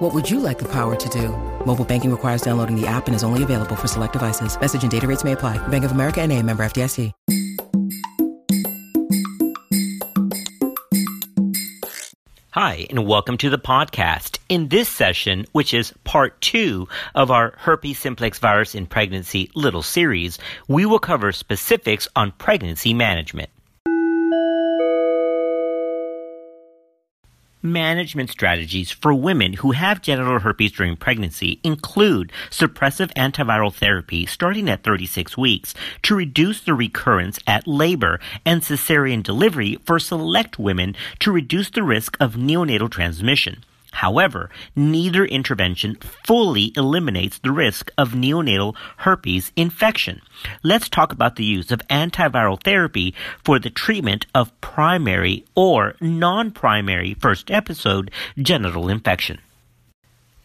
What would you like the power to do? Mobile banking requires downloading the app and is only available for select devices. Message and data rates may apply. Bank of America and a member FDIC. Hi, and welcome to the podcast. In this session, which is part two of our herpes simplex virus in pregnancy little series, we will cover specifics on pregnancy management. Management strategies for women who have genital herpes during pregnancy include suppressive antiviral therapy starting at 36 weeks to reduce the recurrence at labor and cesarean delivery for select women to reduce the risk of neonatal transmission. However, neither intervention fully eliminates the risk of neonatal herpes infection. Let's talk about the use of antiviral therapy for the treatment of primary or non-primary first episode genital infection.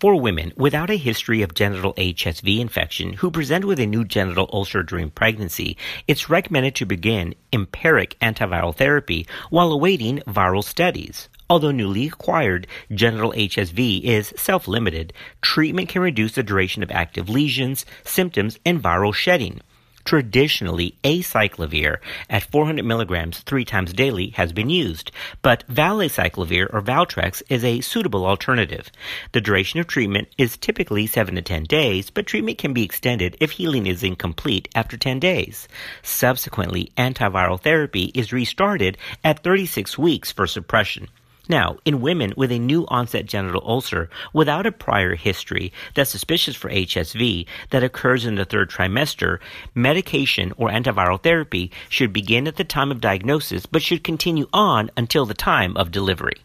For women without a history of genital HSV infection who present with a new genital ulcer during pregnancy, it's recommended to begin empiric antiviral therapy while awaiting viral studies. Although newly acquired genital HSV is self-limited, treatment can reduce the duration of active lesions, symptoms, and viral shedding. Traditionally, acyclovir at 400 milligrams three times daily has been used, but valacyclovir or Valtrex is a suitable alternative. The duration of treatment is typically 7 to 10 days, but treatment can be extended if healing is incomplete after 10 days. Subsequently, antiviral therapy is restarted at 36 weeks for suppression. Now, in women with a new onset genital ulcer without a prior history that's suspicious for HSV that occurs in the third trimester, medication or antiviral therapy should begin at the time of diagnosis but should continue on until the time of delivery.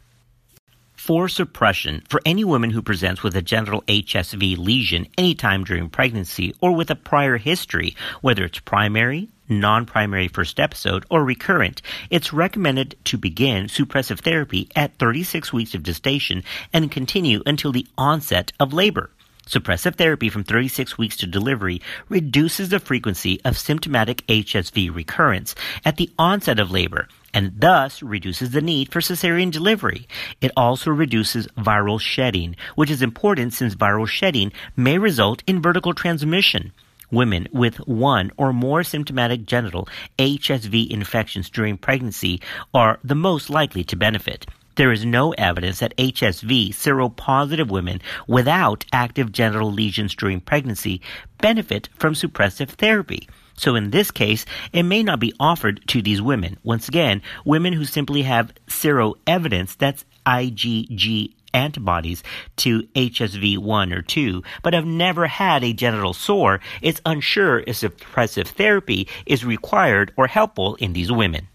For suppression, for any woman who presents with a genital HSV lesion anytime during pregnancy or with a prior history, whether it's primary, non-primary first episode, or recurrent, it's recommended to begin suppressive therapy at 36 weeks of gestation and continue until the onset of labor. Suppressive therapy from 36 weeks to delivery reduces the frequency of symptomatic HSV recurrence at the onset of labor and thus reduces the need for cesarean delivery. It also reduces viral shedding, which is important since viral shedding may result in vertical transmission. Women with one or more symptomatic genital HSV infections during pregnancy are the most likely to benefit. There is no evidence that HSV seropositive women without active genital lesions during pregnancy benefit from suppressive therapy. So in this case, it may not be offered to these women. Once again, women who simply have sero evidence, that's IgG antibodies to HSV1 or 2, but have never had a genital sore, it's unsure if suppressive therapy is required or helpful in these women.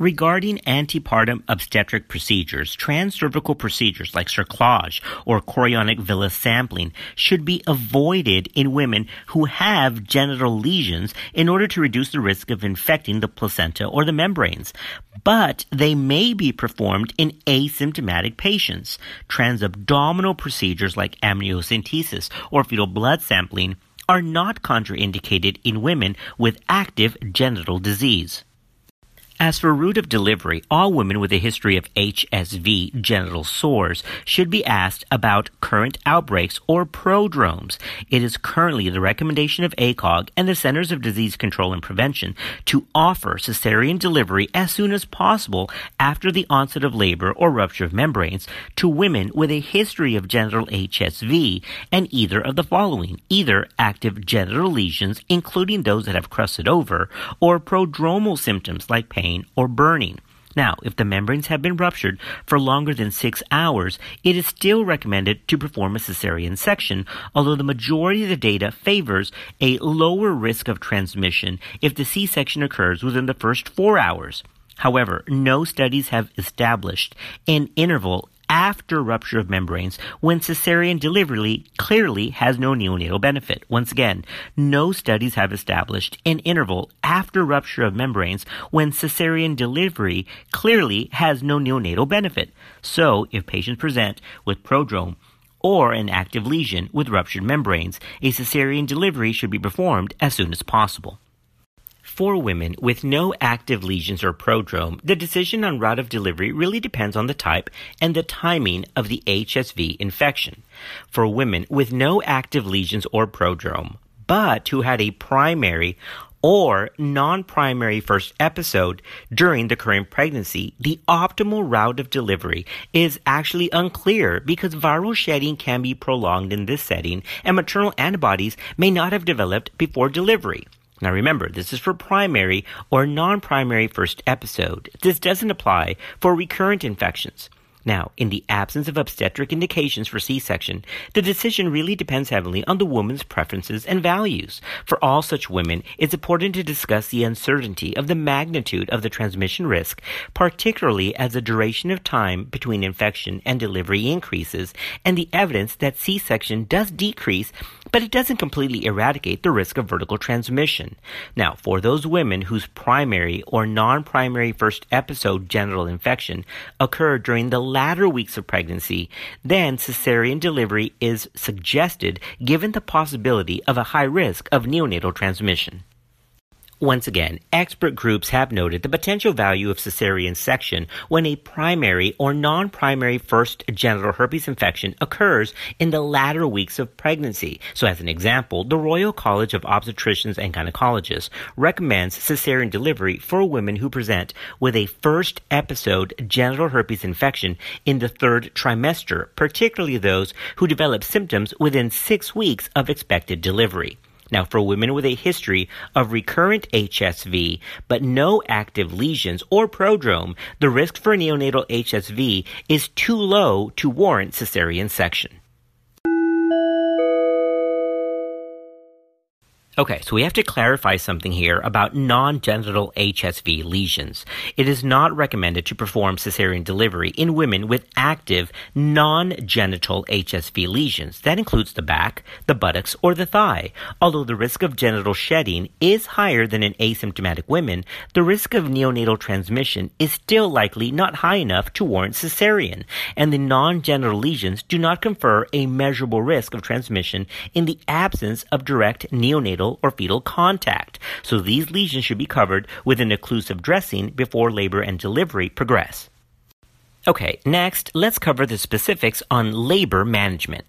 Regarding antepartum obstetric procedures, transcervical procedures like cerclage or chorionic villus sampling should be avoided in women who have genital lesions in order to reduce the risk of infecting the placenta or the membranes. But they may be performed in asymptomatic patients. Transabdominal procedures like amniocentesis or fetal blood sampling are not contraindicated in women with active genital disease. As for route of delivery, all women with a history of HSV genital sores should be asked about current outbreaks or prodromes. It is currently the recommendation of ACOG and the Centers of Disease Control and Prevention to offer cesarean delivery as soon as possible after the onset of labor or rupture of membranes to women with a history of genital HSV and either of the following, either active genital lesions, including those that have crusted over, or prodromal symptoms like pain or burning. Now, if the membranes have been ruptured for longer than six hours, it is still recommended to perform a cesarean section, although the majority of the data favors a lower risk of transmission if the C-section occurs within the first four hours. However, no studies have established an interval after rupture of membranes when cesarean delivery clearly has no neonatal benefit. Once again, no studies have established an interval after rupture of membranes when cesarean delivery clearly has no neonatal benefit. So, if patients present with prodrome or an active lesion with ruptured membranes, a cesarean delivery should be performed as soon as possible. For women with no active lesions or prodrome, the decision on route of delivery really depends on the type and the timing of the HSV infection. For women with no active lesions or prodrome, but who had a primary or non-primary first episode during the current pregnancy, the optimal route of delivery is actually unclear because viral shedding can be prolonged in this setting and maternal antibodies may not have developed before delivery. Now remember, this is for primary or non-primary first episode. This doesn't apply for recurrent infections. Now, in the absence of obstetric indications for C-section, the decision really depends heavily on the woman's preferences and values. For all such women, it's important to discuss the uncertainty of the magnitude of the transmission risk, particularly as the duration of time between infection and delivery increases, and the evidence that C-section does decrease but it doesn't completely eradicate the risk of vertical transmission. Now, for those women whose primary or non-primary first episode genital infection occurred during the latter weeks of pregnancy, then cesarean delivery is suggested given the possibility of a high risk of neonatal transmission. Once again, expert groups have noted the potential value of cesarean section when a primary or non-primary first genital herpes infection occurs in the latter weeks of pregnancy. So as an example, the Royal College of Obstetricians and Gynecologists recommends cesarean delivery for women who present with a first episode genital herpes infection in the third trimester, particularly those who develop symptoms within six weeks of expected delivery. Now, for women with a history of recurrent HSV but no active lesions or prodrome, the risk for neonatal HSV is too low to warrant cesarean section. Okay, so we have to clarify something here about non-genital HSV lesions. It is not recommended to perform cesarean delivery in women with active non-genital HSV lesions. That includes the back, the buttocks, or the thigh. Although the risk of genital shedding is higher than in asymptomatic women, the risk of neonatal transmission is still likely not high enough to warrant cesarean, and the non-genital lesions do not confer a measurable risk of transmission in the absence of direct neonatal or fetal contact. So these lesions should be covered with an occlusive dressing before labor and delivery progress. Okay, next, let's cover the specifics on labor management.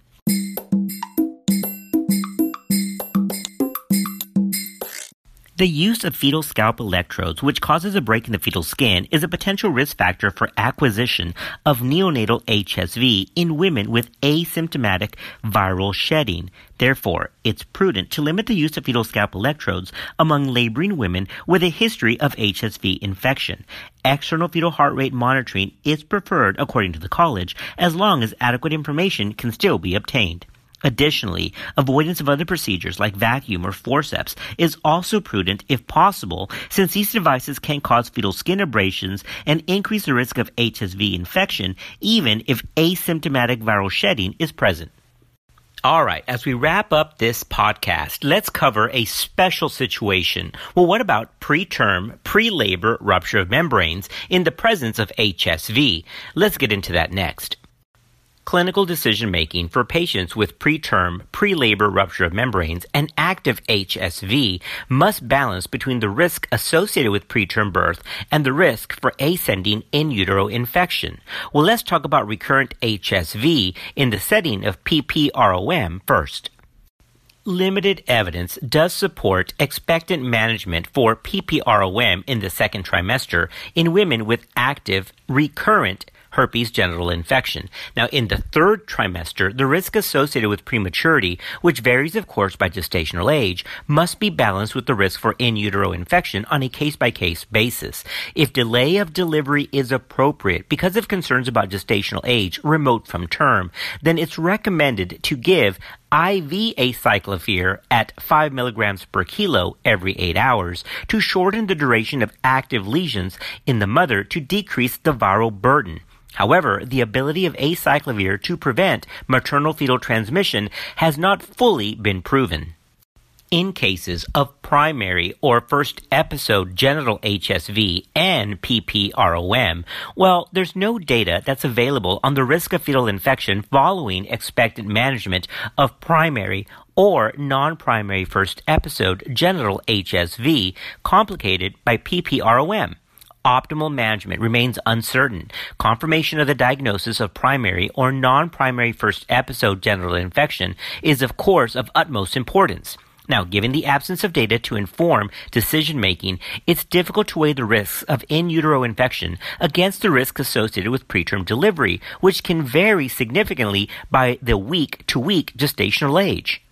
The use of fetal scalp electrodes, which causes a break in the fetal skin, is a potential risk factor for acquisition of neonatal HSV in women with asymptomatic viral shedding. Therefore, it's prudent to limit the use of fetal scalp electrodes among laboring women with a history of HSV infection. External fetal heart rate monitoring is preferred according to the college as long as adequate information can still be obtained. Additionally, avoidance of other procedures like vacuum or forceps is also prudent if possible, since these devices can cause fetal skin abrasions and increase the risk of HSV infection even if asymptomatic viral shedding is present. All right, as we wrap up this podcast, let's cover a special situation. Well, what about preterm, pre-labor rupture of membranes in the presence of HSV? Let's get into that next. Clinical decision making for patients with preterm, pre-labor rupture of membranes and active HSV must balance between the risk associated with preterm birth and the risk for ascending in utero infection. Well, let's talk about recurrent HSV in the setting of PPROM first limited evidence does support expectant management for PPROM in the second trimester in women with active recurrent herpes genital infection. Now, in the third trimester, the risk associated with prematurity, which varies, of course, by gestational age, must be balanced with the risk for in utero infection on a case by case basis. If delay of delivery is appropriate because of concerns about gestational age remote from term, then it's recommended to give IV acyclovir at 5 milligrams per kilo every 8 hours to shorten the duration of active lesions in the mother to decrease the viral burden. However, the ability of acyclovir to prevent maternal fetal transmission has not fully been proven. In cases of primary or first episode genital HSV and PPROM, well, there's no data that's available on the risk of fetal infection following expectant management of primary or non-primary first episode genital HSV complicated by PPROM optimal management remains uncertain. Confirmation of the diagnosis of primary or non-primary first episode genital infection is of course of utmost importance. Now, given the absence of data to inform decision making, it's difficult to weigh the risks of in utero infection against the risks associated with preterm delivery, which can vary significantly by the week to week gestational age.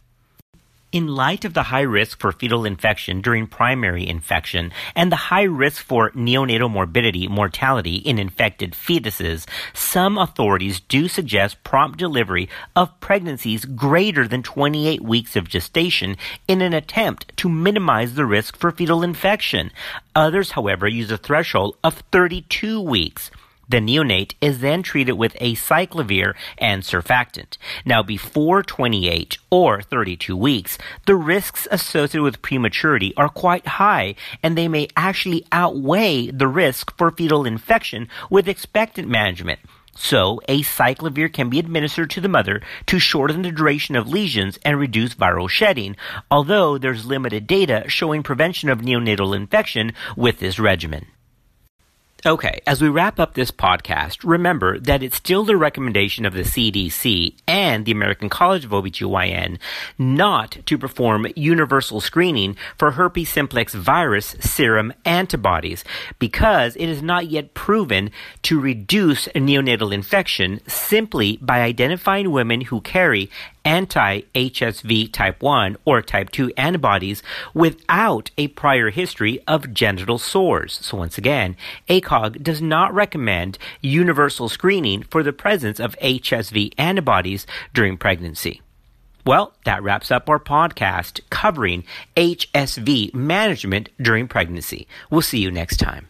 In light of the high risk for fetal infection during primary infection and the high risk for neonatal morbidity mortality in infected fetuses, some authorities do suggest prompt delivery of pregnancies greater than 28 weeks of gestation in an attempt to minimize the risk for fetal infection. Others, however, use a threshold of 32 weeks. The neonate is then treated with acyclovir and surfactant. Now, before 28 or 32 weeks, the risks associated with prematurity are quite high, and they may actually outweigh the risk for fetal infection with expectant management. So, acyclovir can be administered to the mother to shorten the duration of lesions and reduce viral shedding, although there's limited data showing prevention of neonatal infection with this regimen. Okay, as we wrap up this podcast, remember that it's still the recommendation of the CDC and the American College of OBGYN not to perform universal screening for herpes simplex virus serum antibodies because it is not yet proven to reduce neonatal infection simply by identifying women who carry anti-HSV type 1 or type 2 antibodies without a prior history of genital sores. So once again, ACOG does not recommend universal screening for the presence of HSV antibodies during pregnancy. Well, that wraps up our podcast covering HSV management during pregnancy. We'll see you next time.